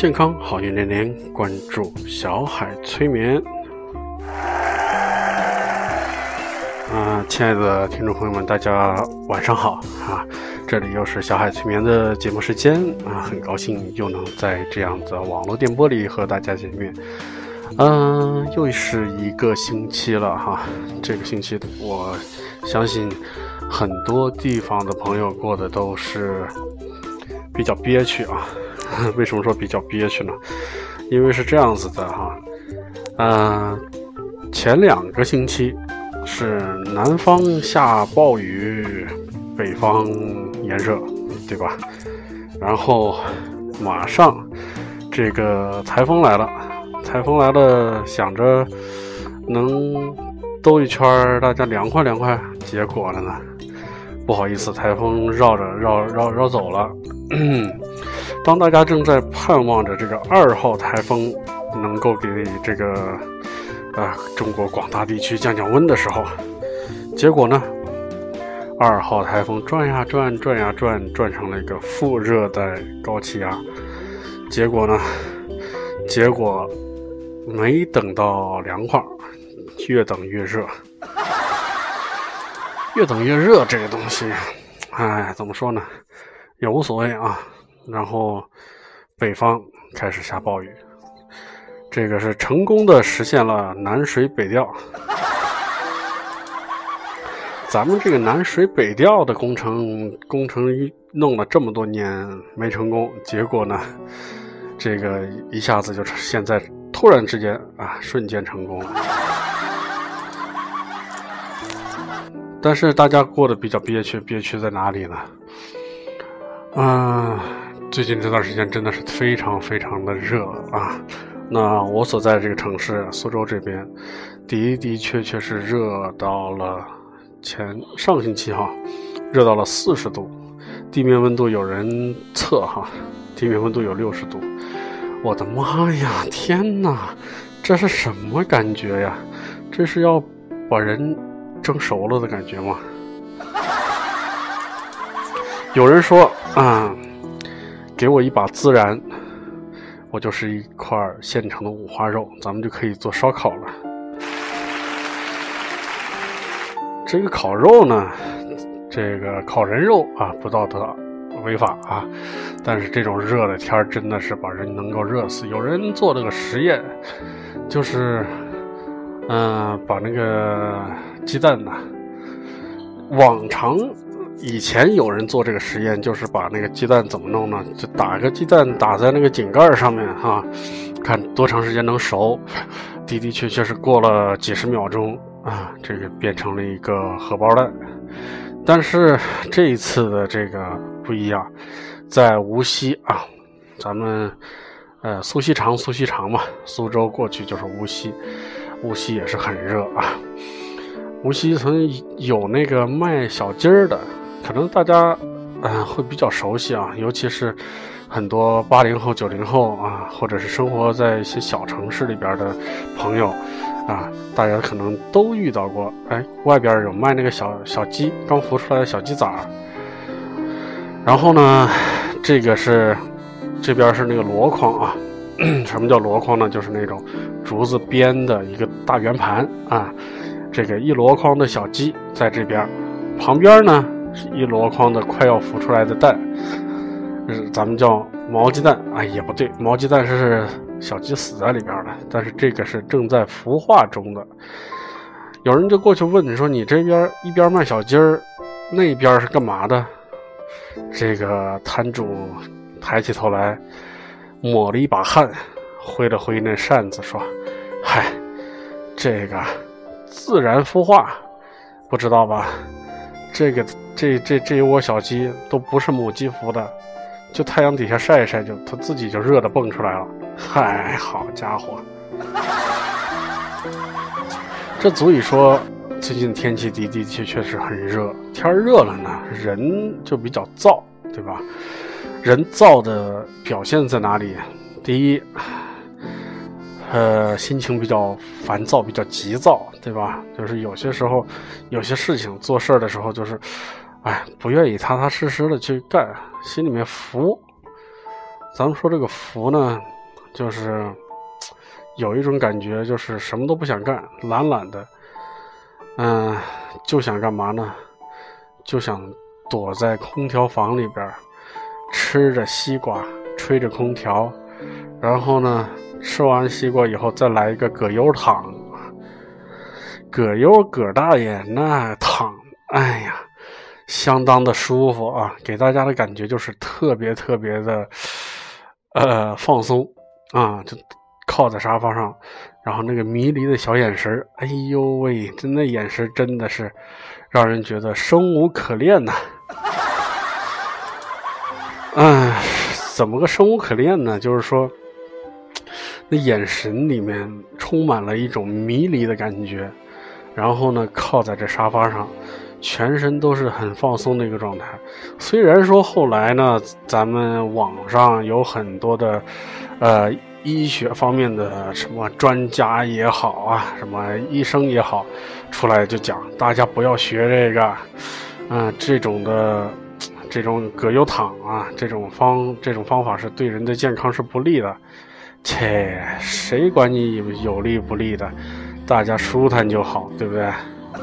健康好运连连，关注小海催眠。啊，亲爱的听众朋友们，大家晚上好啊！这里又是小海催眠的节目时间啊，很高兴又能在这样的网络电波里和大家见面。嗯，又是一个星期了哈，这个星期我相信很多地方的朋友过得都是比较憋屈啊。为什么说比较憋屈呢？因为是这样子的哈，嗯，前两个星期是南方下暴雨，北方炎热，对吧？然后马上这个台风来了，台风来了，想着能兜一圈，大家凉快凉快，结果了呢？不好意思，台风绕着绕绕绕走了。当大家正在盼望着这个二号台风能够给这个啊中国广大地区降降温的时候，结果呢，二号台风转呀转，转呀转，转成了一个副热带高气压。结果呢，结果没等到凉快，越等越热，越等越热。这个东西，哎，怎么说呢，也无所谓啊。然后，北方开始下暴雨，这个是成功的实现了南水北调。咱们这个南水北调的工程，工程弄了这么多年没成功，结果呢，这个一下子就现在突然之间啊，瞬间成功了。但是大家过得比较憋屈，憋屈在哪里呢？嗯。最近这段时间真的是非常非常的热啊！那我所在的这个城市苏州这边，的的确确是热到了前上个星期哈，热到了四十度，地面温度有人测哈，地面温度有六十度，我的妈呀，天哪，这是什么感觉呀？这是要把人蒸熟了的感觉吗？有人说啊。给我一把孜然，我就是一块现成的五花肉，咱们就可以做烧烤了。这个烤肉呢，这个烤人肉啊，不道德，违法啊。但是这种热的天真的是把人能够热死。有人做了个实验，就是，嗯，把那个鸡蛋呢，往常。以前有人做这个实验，就是把那个鸡蛋怎么弄呢？就打个鸡蛋打在那个井盖上面，哈，看多长时间能熟。的的确确是过了几十秒钟啊，这个变成了一个荷包蛋。但是这一次的这个不一样，在无锡啊，咱们呃苏锡常，苏锡常嘛，苏州过去就是无锡，无锡也是很热啊。无锡曾经有那个卖小鸡儿的。可能大家，嗯，会比较熟悉啊，尤其是很多八零后、九零后啊，或者是生活在一些小城市里边的朋友，啊，大家可能都遇到过。哎，外边有卖那个小小鸡，刚孵出来的小鸡崽儿。然后呢，这个是这边是那个箩筐啊。什么叫箩筐呢？就是那种竹子编的一个大圆盘啊。这个一箩筐的小鸡在这边，旁边呢。一箩筐的快要孵出来的蛋，咱们叫毛鸡蛋。哎，也不对，毛鸡蛋是小鸡死在里边的，但是这个是正在孵化中的。有人就过去问你说：“你这边一边卖小鸡儿，那边是干嘛的？”这个摊主抬起头来，抹了一把汗，挥了挥那扇子，说：“嗨，这个自然孵化，不知道吧？这个。”这这这一窝小鸡都不是母鸡孵的，就太阳底下晒一晒，就它自己就热的蹦出来了。嗨，好家伙，这足以说最近天气的的确确是很热。天热了呢，人就比较燥，对吧？人燥的表现在哪里？第一，呃，心情比较烦躁，比较急躁，对吧？就是有些时候，有些事情做事的时候，就是。哎，不愿意踏踏实实的去干，心里面浮，咱们说这个浮呢，就是有一种感觉，就是什么都不想干，懒懒的，嗯，就想干嘛呢？就想躲在空调房里边，吃着西瓜，吹着空调，然后呢，吃完西瓜以后再来一个葛优躺，葛优葛大爷那躺，哎呀！相当的舒服啊，给大家的感觉就是特别特别的，呃，放松啊，就靠在沙发上，然后那个迷离的小眼神哎呦喂，真的眼神真的是让人觉得生无可恋呐。哎，怎么个生无可恋呢？就是说，那眼神里面充满了一种迷离的感觉，然后呢，靠在这沙发上。全身都是很放松的一个状态，虽然说后来呢，咱们网上有很多的，呃，医学方面的什么专家也好啊，什么医生也好，出来就讲大家不要学这个，嗯，这种的，这种葛优躺啊，这种方这种方法是对人的健康是不利的，切，谁管你有利不利的，大家舒坦就好，对不对？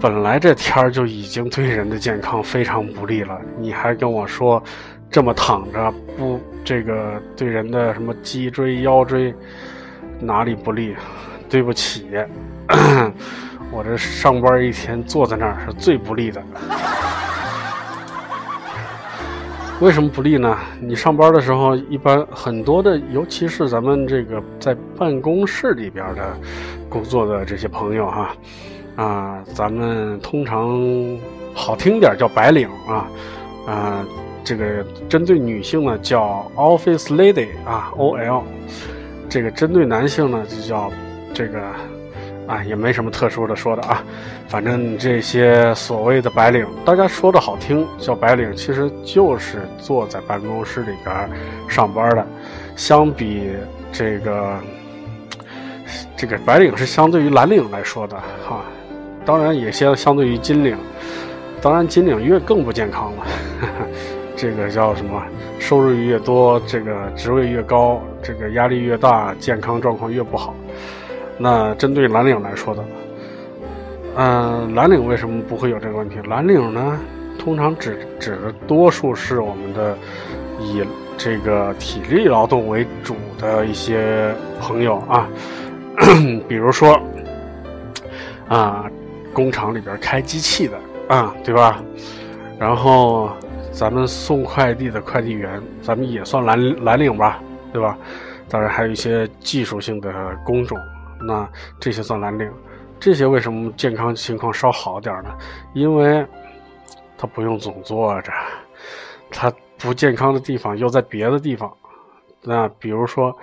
本来这天儿就已经对人的健康非常不利了，你还跟我说，这么躺着不这个对人的什么脊椎腰椎哪里不利？对不起，我这上班一天坐在那儿是最不利的。为什么不利呢？你上班的时候一般很多的，尤其是咱们这个在办公室里边的工作的这些朋友哈。啊，咱们通常好听点叫白领啊，啊，这个针对女性呢叫 office lady 啊，OL，这个针对男性呢就叫这个啊，也没什么特殊的说的啊，反正这些所谓的白领，大家说的好听叫白领，其实就是坐在办公室里边上班的，相比这个这个白领是相对于蓝领来说的哈。当然也相相对于金领，当然金领越更不健康了。这个叫什么？收入越多，这个职位越高，这个压力越大，健康状况越不好。那针对蓝领来说的，嗯，蓝领为什么不会有这个问题？蓝领呢，通常指指的多数是我们的以这个体力劳动为主的一些朋友啊，比如说啊。工厂里边开机器的啊，对吧？然后咱们送快递的快递员，咱们也算蓝蓝领吧，对吧？当然还有一些技术性的工种，那这些算蓝领。这些为什么健康情况稍好点呢？因为他不用总坐着，他不健康的地方又在别的地方。那比如说，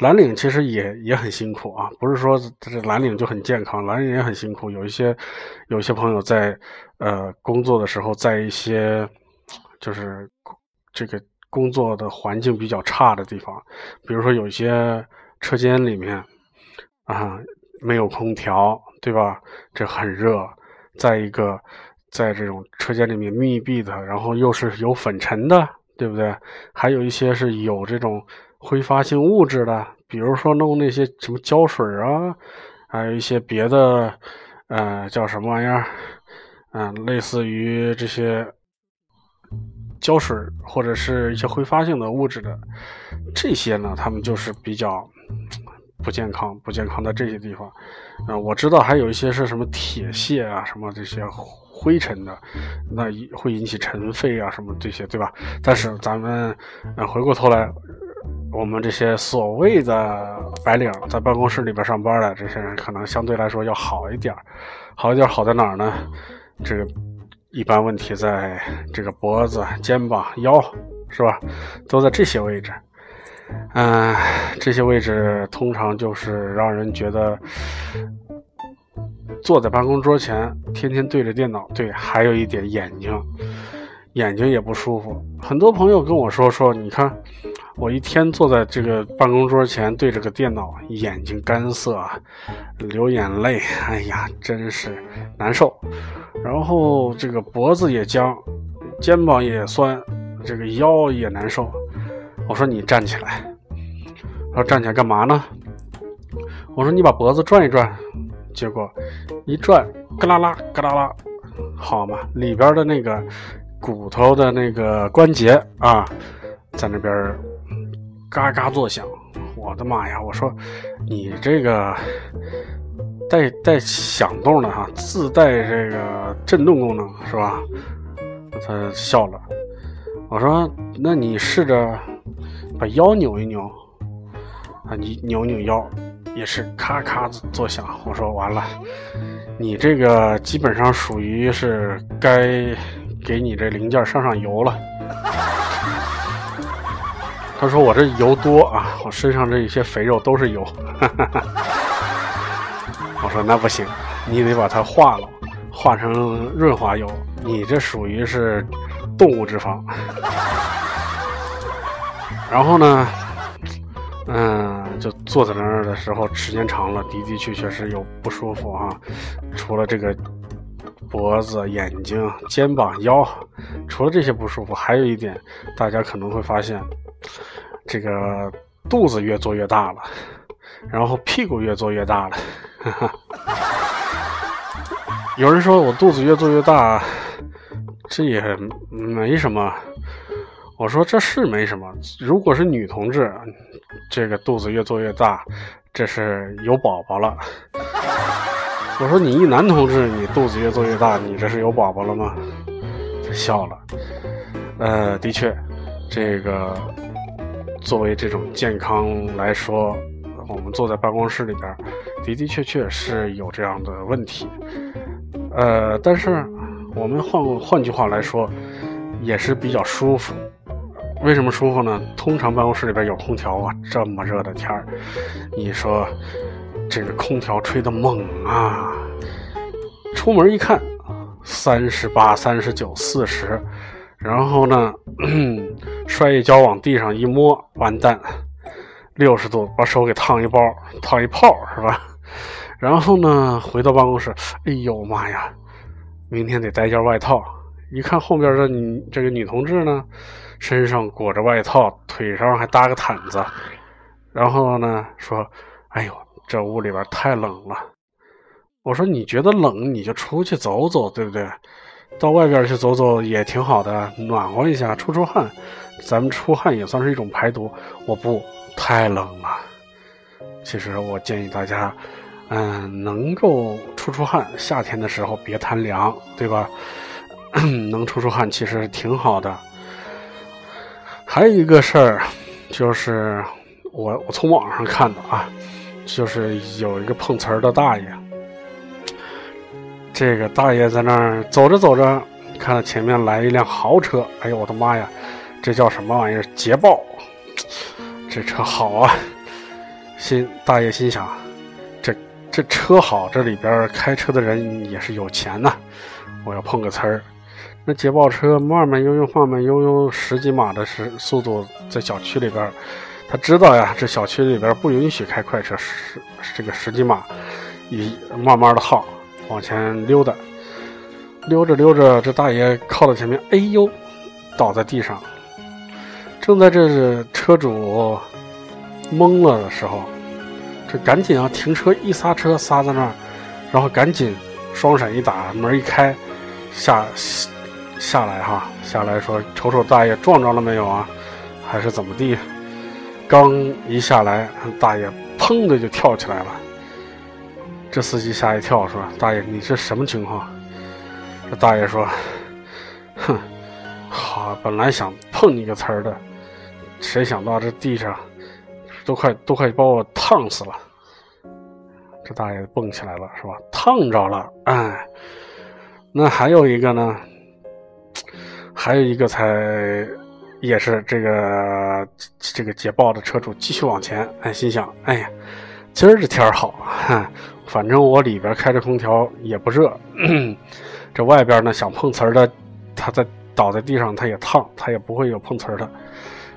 蓝领其实也也很辛苦啊，不是说这蓝领就很健康，蓝领也很辛苦。有一些有些朋友在呃工作的时候，在一些就是这个工作的环境比较差的地方，比如说有一些车间里面啊没有空调，对吧？这很热。再一个，在这种车间里面密闭的，然后又是有粉尘的，对不对？还有一些是有这种。挥发性物质的，比如说弄那些什么胶水啊，还有一些别的，呃，叫什么玩意儿？嗯，类似于这些胶水或者是一些挥发性的物质的，这些呢，他们就是比较不健康、不健康的这些地方。嗯，我知道还有一些是什么铁屑啊，什么这些灰尘的，那会引起尘肺啊，什么这些，对吧？但是咱们，嗯，回过头来。我们这些所谓的白领，在办公室里边上班的这些人，可能相对来说要好一点好一点好在哪儿呢？这个一般问题在这个脖子、肩膀、腰，是吧？都在这些位置。嗯，这些位置通常就是让人觉得坐在办公桌前，天天对着电脑，对，还有一点眼睛，眼睛也不舒服。很多朋友跟我说说，你看。我一天坐在这个办公桌前，对着个电脑，眼睛干涩，流眼泪，哎呀，真是难受。然后这个脖子也僵，肩膀也酸，这个腰也难受。我说你站起来，他说站起来干嘛呢？我说你把脖子转一转，结果一转，嘎啦啦，嘎啦啦，好嘛，里边的那个骨头的那个关节啊，在那边嘎嘎作响。我的妈呀！我说你这个带带响动的哈，自带这个震动功能是吧？他笑了。我说那你试着把腰扭一扭啊，你扭扭腰。也是咔咔作响。我说完了，你这个基本上属于是该给你这零件上上油了。他说我这油多啊，我身上这一些肥肉都是油。我说那不行，你得把它化了，化成润滑油。你这属于是动物脂肪。然后呢？嗯，就坐在那儿的时候，时间长了，的的确确是有不舒服啊。除了这个脖子、眼睛、肩膀、腰，除了这些不舒服，还有一点，大家可能会发现，这个肚子越做越大了，然后屁股越做越大了。有人说我肚子越做越大，这也没什么。我说这是没什么，如果是女同志，这个肚子越做越大，这是有宝宝了。我说你一男同志，你肚子越做越大，你这是有宝宝了吗？他笑了。呃，的确，这个作为这种健康来说，我们坐在办公室里边，的的确确是有这样的问题。呃，但是我们换换句话来说，也是比较舒服。为什么舒服呢？通常办公室里边有空调啊，这么热的天儿，你说这个空调吹得猛啊！出门一看，三十八、三十九、四十，然后呢，摔一跤往地上一摸，完蛋，六十度，把手给烫一包，烫一泡，是吧？然后呢，回到办公室，哎呦妈呀，明天得带件外套。一看后边的女这个女同志呢？身上裹着外套，腿上还搭个毯子，然后呢说：“哎呦，这屋里边太冷了。”我说：“你觉得冷，你就出去走走，对不对？到外边去走走也挺好的，暖和一下，出出汗。咱们出汗也算是一种排毒。”我不太冷了。其实我建议大家，嗯，能够出出汗，夏天的时候别贪凉，对吧？能出出汗其实挺好的。还有一个事儿，就是我我从网上看的啊，就是有一个碰瓷儿的大爷，这个大爷在那儿走着走着，看到前面来一辆豪车，哎呦我的妈呀，这叫什么玩意儿？捷豹，这车好啊！心大爷心想，这这车好，这里边开车的人也是有钱呐，我要碰个瓷儿。那捷豹车慢慢悠悠、慢慢悠悠，十几码的时速度在小区里边，他知道呀，这小区里边不允许开快车，十这个十几码，一慢慢的耗，往前溜达，溜着溜着，这大爷靠到前面，哎呦，倒在地上。正在这是车主懵了的时候，这赶紧啊停车，一刹车刹在那儿，然后赶紧双闪一打，门一开，下下。下来哈，下来说瞅瞅大爷撞着了没有啊？还是怎么地？刚一下来，大爷砰的就跳起来了。这司机吓一跳，说：“大爷，你这什么情况？”这大爷说：“哼，好，本来想碰你个瓷儿的，谁想到这地上都快都快把我烫死了。”这大爷蹦起来了，是吧？烫着了，哎，那还有一个呢？还有一个才，也是这个这个捷豹的车主继续往前，哎，心想，哎呀，今儿这天儿好，反正我里边开着空调也不热，这外边呢想碰瓷儿的，他在倒在地上他也烫，他也不会有碰瓷儿的。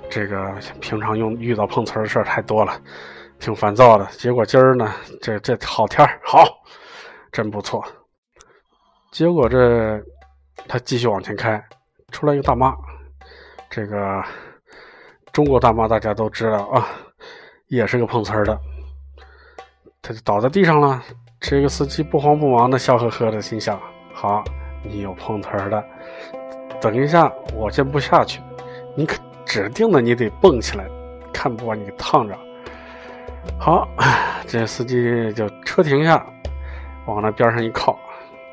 这个平常用遇到碰瓷儿的事儿太多了，挺烦躁的。结果今儿呢，这这好天儿好，真不错。结果这他继续往前开。出来一个大妈，这个中国大妈大家都知道啊，也是个碰瓷儿的，他就倒在地上了。这个司机不慌不忙的笑呵呵的，心想：好，你有碰瓷儿的，等一下我先不下去，你可指定的你得蹦起来，看不把你给烫着。好，这司机就车停下，往那边上一靠，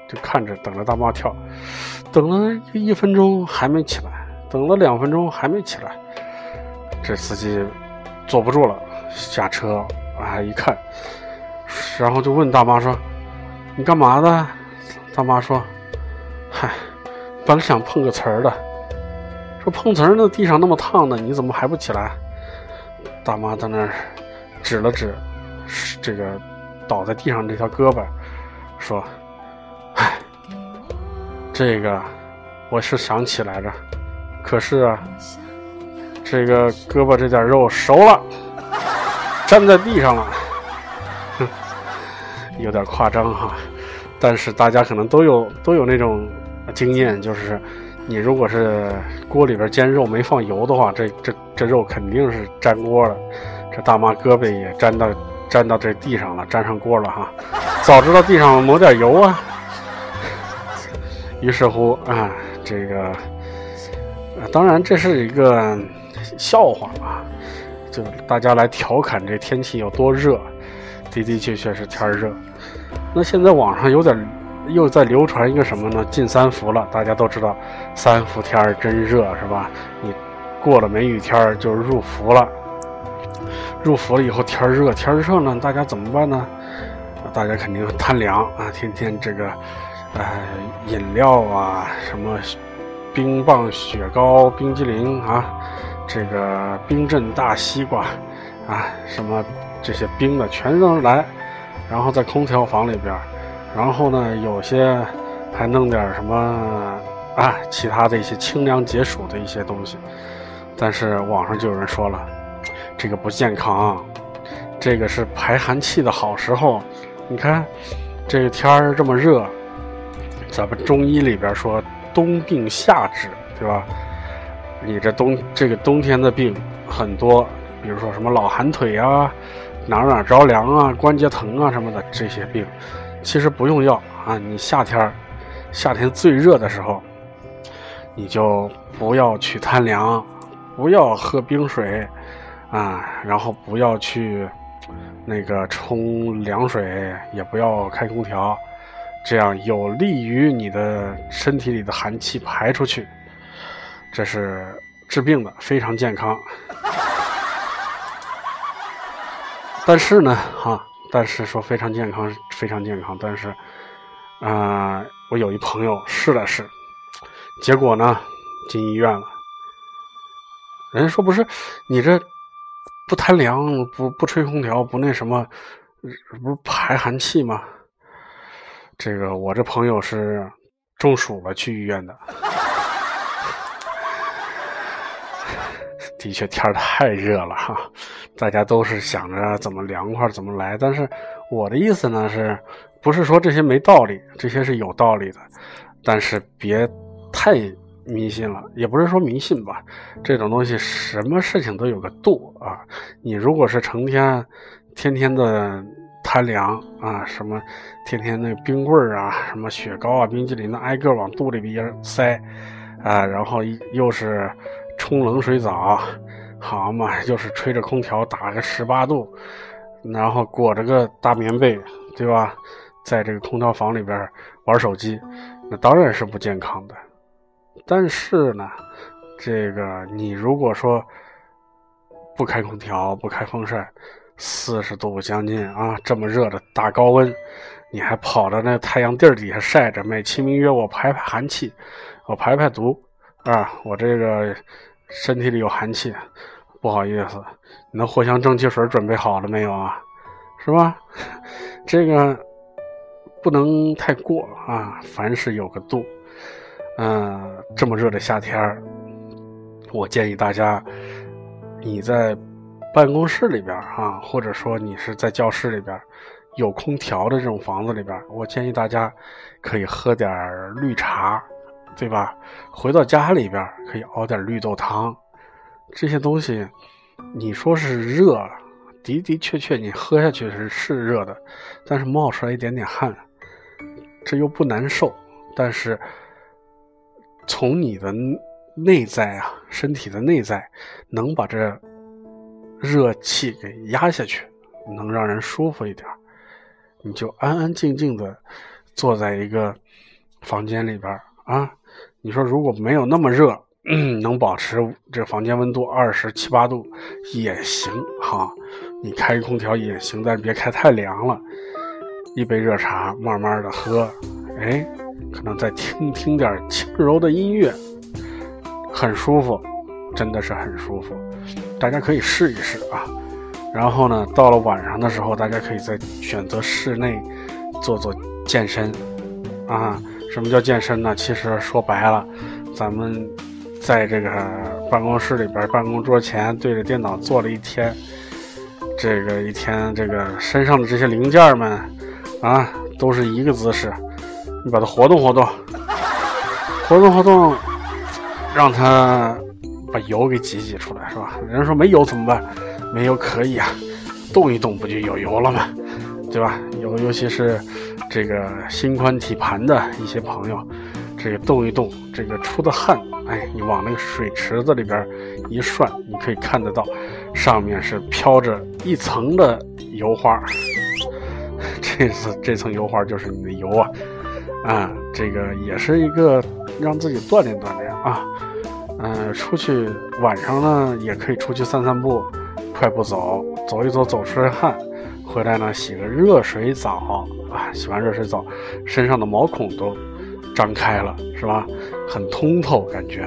就看着等着大妈跳，等了一分钟还没起来，等了两分钟还没起来，这司机坐不住了，下车啊一看，然后就问大妈说：“你干嘛的？”大妈说：“嗨，本来想碰个瓷儿的，说碰瓷儿那地上那么烫的，你怎么还不起来？”大妈在那儿。指了指，这个倒在地上这条胳膊，说：“，这个我是想起来着，可是啊，这个胳膊这点肉熟了，粘在地上了，哼，有点夸张哈。但是大家可能都有都有那种经验，就是你如果是锅里边煎肉没放油的话，这这这肉肯定是粘锅了。”这大妈胳膊也粘到粘到这地上了，粘上锅了哈。早知道地上抹点油啊。于是乎啊，这个当然这是一个笑话啊，就大家来调侃这天气有多热。的的确确是天热。那现在网上有点又在流传一个什么呢？进三伏了，大家都知道三伏天儿真热是吧？你过了梅雨天儿就入伏了。入伏了以后，天热，天热呢，大家怎么办呢？大家肯定贪凉啊，天天这个，呃，饮料啊，什么冰棒、雪糕、冰激凌啊，这个冰镇大西瓜啊，什么这些冰的全扔来，然后在空调房里边，然后呢，有些还弄点什么啊，其他的一些清凉解暑的一些东西，但是网上就有人说了。这个不健康，这个是排寒气的好时候。你看，这个天儿这么热，咱们中医里边说冬病夏治，对吧？你这冬这个冬天的病很多，比如说什么老寒腿啊、哪哪着凉啊、关节疼啊什么的这些病，其实不用药啊。你夏天夏天最热的时候，你就不要去贪凉，不要喝冰水。啊，然后不要去那个冲凉水，也不要开空调，这样有利于你的身体里的寒气排出去。这是治病的，非常健康。但是呢，哈，但是说非常健康，非常健康。但是，啊，我有一朋友试了试，结果呢，进医院了。人家说不是你这。不贪凉，不不吹空调，不那什么，不是排寒气吗？这个我这朋友是中暑了去医院的。的确天太热了哈，大家都是想着怎么凉快怎么来。但是我的意思呢，是不是说这些没道理？这些是有道理的，但是别太。迷信了，也不是说迷信吧，这种东西什么事情都有个度啊。你如果是成天、天天的贪凉啊，什么天天那冰棍儿啊、什么雪糕啊、冰激凌的挨个往肚里边塞啊，然后又是冲冷水澡，好嘛，又是吹着空调打个十八度，然后裹着个大棉被，对吧？在这个空调房里边玩手机，那当然是不健康的。但是呢，这个你如果说不开空调、不开风扇，四十度将近啊，这么热的大高温，你还跑到那太阳地儿底下晒着，美其名曰我排排寒气，我排排毒啊，我这个身体里有寒气，不好意思，你那藿香正气水准备好了没有啊？是吧？这个不能太过啊，凡事有个度。嗯，这么热的夏天我建议大家，你在办公室里边啊，或者说你是在教室里边有空调的这种房子里边，我建议大家可以喝点绿茶，对吧？回到家里边可以熬点绿豆汤，这些东西，你说是热，的的确确你喝下去是是热的，但是冒出来一点点汗，这又不难受。但是从你的内在啊，身体的内在，能把这热气给压下去，能让人舒服一点，你就安安静静的坐在一个房间里边啊。你说如果没有那么热，能保持这房间温度二十七八度也行哈，你开空调也行，但别开太凉了。一杯热茶，慢慢的喝，哎，可能再听听点轻柔的音乐，很舒服，真的是很舒服。大家可以试一试啊。然后呢，到了晚上的时候，大家可以在选择室内做做健身啊。什么叫健身呢？其实说白了，咱们在这个办公室里边，办公桌前对着电脑坐了一天，这个一天，这个身上的这些零件们啊，都是一个姿势，你把它活动活动，活动活动，让它把油给挤挤出来，是吧？人说没油怎么办？没油可以啊，动一动不就有油了吗？对吧？尤尤其是。这个心宽体盘的一些朋友，这个动一动，这个出的汗，哎，你往那个水池子里边一涮，你可以看得到，上面是飘着一层的油花。这次这层油花就是你的油啊，啊，这个也是一个让自己锻炼锻炼啊。嗯，出去晚上呢也可以出去散散步，快步走，走一走，走出汗，回来呢洗个热水澡。啊，洗完热水澡，身上的毛孔都张开了，是吧？很通透，感觉。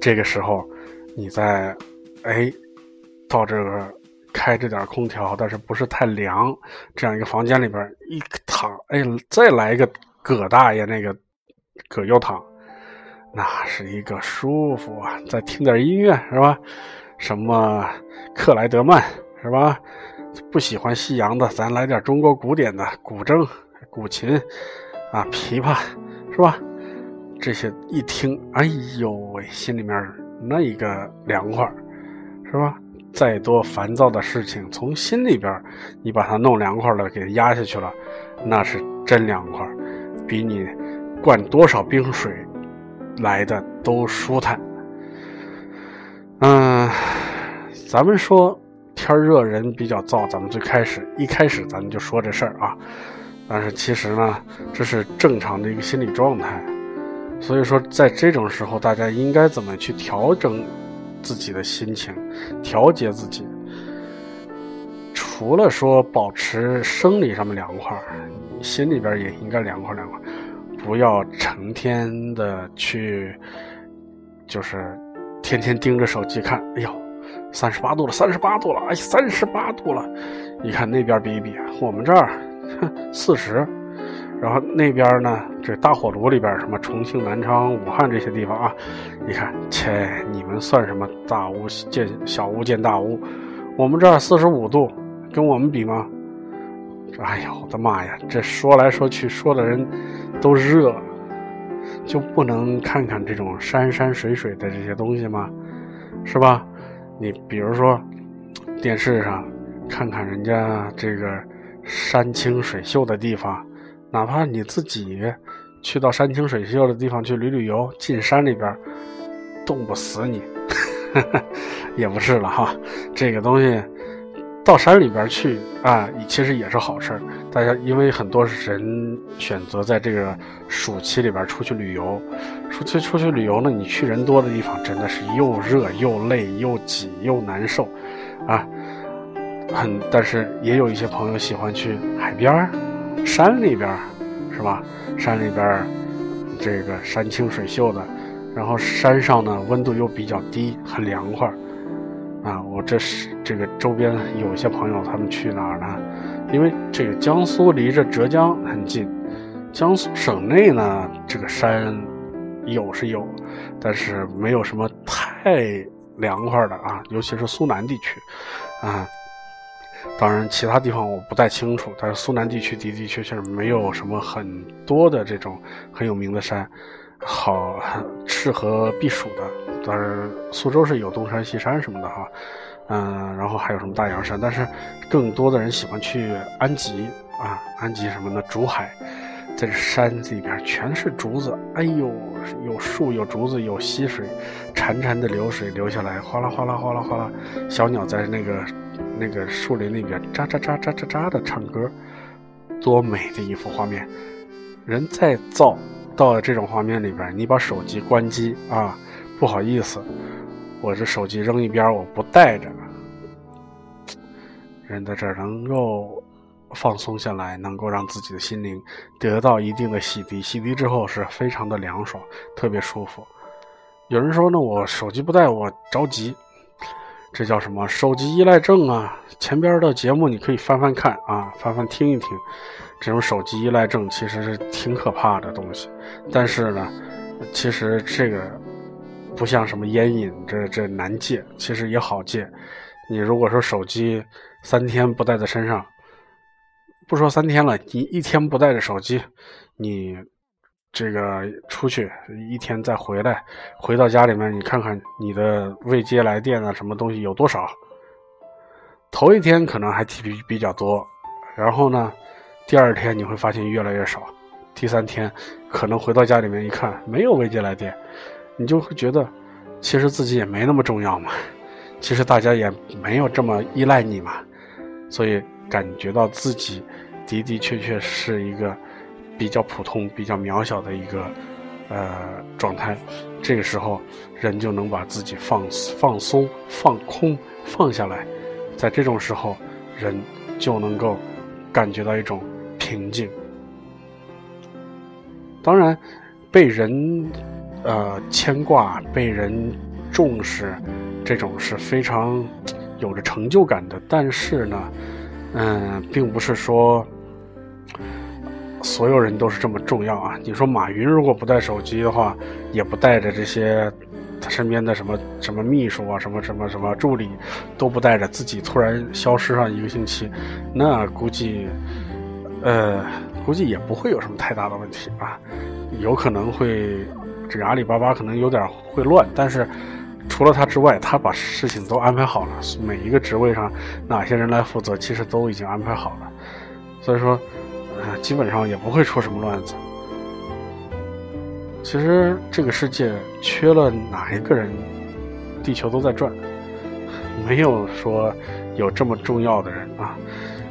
这个时候，你在哎，到这个开着点空调，但是不是太凉，这样一个房间里边一躺，哎，再来一个葛大爷那个葛优躺，那是一个舒服啊！再听点音乐，是吧？什么克莱德曼，是吧？不喜欢西洋的，咱来点中国古典的古筝、古琴，啊，琵琶，是吧？这些一听，哎呦喂，心里面那一个凉快，是吧？再多烦躁的事情，从心里边你把它弄凉快了，给压下去了，那是真凉快，比你灌多少冰水来的都舒坦。嗯，咱们说。天热人比较燥，咱们最开始一开始咱们就说这事儿啊，但是其实呢，这是正常的一个心理状态。所以说，在这种时候，大家应该怎么去调整自己的心情，调节自己？除了说保持生理上面凉快，心里边也应该凉快凉快，不要成天的去，就是天天盯着手机看，哎呦。三十八度了，三十八度了，哎，三十八度了！你看那边比一比，我们这儿四十，然后那边呢，这大火炉里边什么重庆、南昌、武汉这些地方啊，你看，切，你们算什么大屋建小屋建大屋？我们这儿四十五度，跟我们比吗？哎呦，我的妈呀！这说来说去，说的人都热，就不能看看这种山山水水的这些东西吗？是吧？你比如说，电视上看看人家这个山清水秀的地方，哪怕你自己去到山清水秀的地方去旅旅游，进山里边冻不死你，也不是了哈。这个东西。到山里边去啊，其实也是好事儿。大家因为很多人选择在这个暑期里边出去旅游，出去出去旅游呢，你去人多的地方真的是又热又累又挤又难受，啊，很。但是也有一些朋友喜欢去海边山里边是吧？山里边这个山清水秀的，然后山上呢温度又比较低，很凉快。啊，我这是这个周边有一些朋友，他们去哪儿呢？因为这个江苏离着浙江很近，江苏省内呢，这个山有是有，但是没有什么太凉快的啊，尤其是苏南地区，啊，当然其他地方我不太清楚，但是苏南地区的的确确没有什么很多的这种很有名的山，好适合避暑的。当然，苏州是有东山西山什么的哈，嗯，然后还有什么大洋山，但是更多的人喜欢去安吉啊，安吉什么的，竹海。在这山里边全是竹子，哎呦，有树，有竹子，有溪水，潺潺的流水流下来，哗啦哗啦哗啦哗啦，小鸟在那个那个树林里边喳喳喳喳喳喳的唱歌，多美的一幅画面！人再造到了这种画面里边，你把手机关机啊，不好意思，我这手机扔一边，我不带着。人在这儿能够。放松下来，能够让自己的心灵得到一定的洗涤，洗涤之后是非常的凉爽，特别舒服。有人说呢，我手机不带，我着急，这叫什么手机依赖症啊？前边的节目你可以翻翻看啊，翻翻听一听。这种手机依赖症其实是挺可怕的东西，但是呢，其实这个不像什么烟瘾，这这难戒，其实也好戒。你如果说手机三天不带在身上，不说三天了，你一天不带着手机，你这个出去一天再回来，回到家里面，你看看你的未接来电啊，什么东西有多少？头一天可能还比比较多，然后呢，第二天你会发现越来越少，第三天可能回到家里面一看没有未接来电，你就会觉得其实自己也没那么重要嘛，其实大家也没有这么依赖你嘛，所以。感觉到自己的的确确是一个比较普通、比较渺小的一个呃状态，这个时候人就能把自己放放松、放空、放下来，在这种时候，人就能够感觉到一种平静。当然，被人呃牵挂、被人重视，这种是非常有着成就感的。但是呢。嗯，并不是说所有人都是这么重要啊。你说马云如果不带手机的话，也不带着这些他身边的什么什么秘书啊，什么什么什么助理都不带着，自己突然消失上一个星期，那估计呃估计也不会有什么太大的问题啊。有可能会这个阿里巴巴可能有点会乱，但是。除了他之外，他把事情都安排好了。每一个职位上，哪些人来负责，其实都已经安排好了。所以说，呃，基本上也不会出什么乱子。其实这个世界缺了哪一个人，地球都在转，没有说有这么重要的人啊。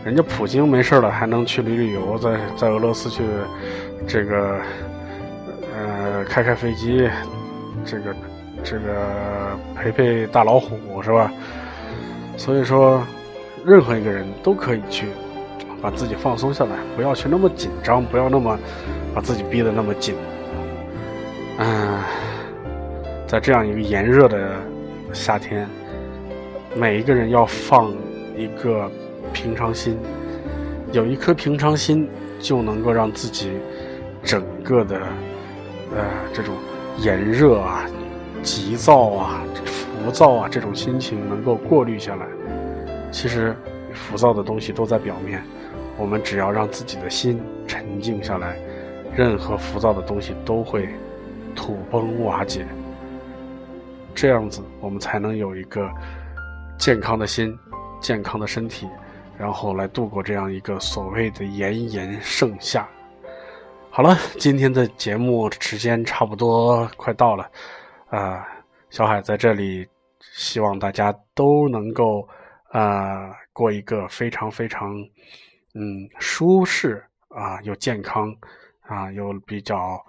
人家普京没事了，还能去旅旅游，在在俄罗斯去这个开开飞机，这个。这个陪陪大老虎是吧？所以说，任何一个人都可以去把自己放松下来，不要去那么紧张，不要那么把自己逼得那么紧。嗯，在这样一个炎热的夏天，每一个人要放一个平常心，有一颗平常心，就能够让自己整个的呃这种炎热啊。急躁啊，浮躁啊，这种心情能够过滤下来。其实，浮躁的东西都在表面。我们只要让自己的心沉静下来，任何浮躁的东西都会土崩瓦解。这样子，我们才能有一个健康的心、健康的身体，然后来度过这样一个所谓的炎炎盛夏。好了，今天的节目时间差不多快到了。啊，小海在这里，希望大家都能够啊过一个非常非常嗯舒适啊又健康啊又比较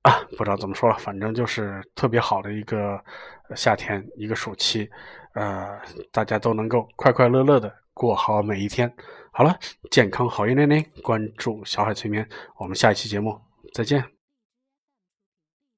啊不知道怎么说了，反正就是特别好的一个夏天一个暑期，呃大家都能够快快乐乐的过好每一天。好了，健康好运连连，关注小海催眠，我们下一期节目再见。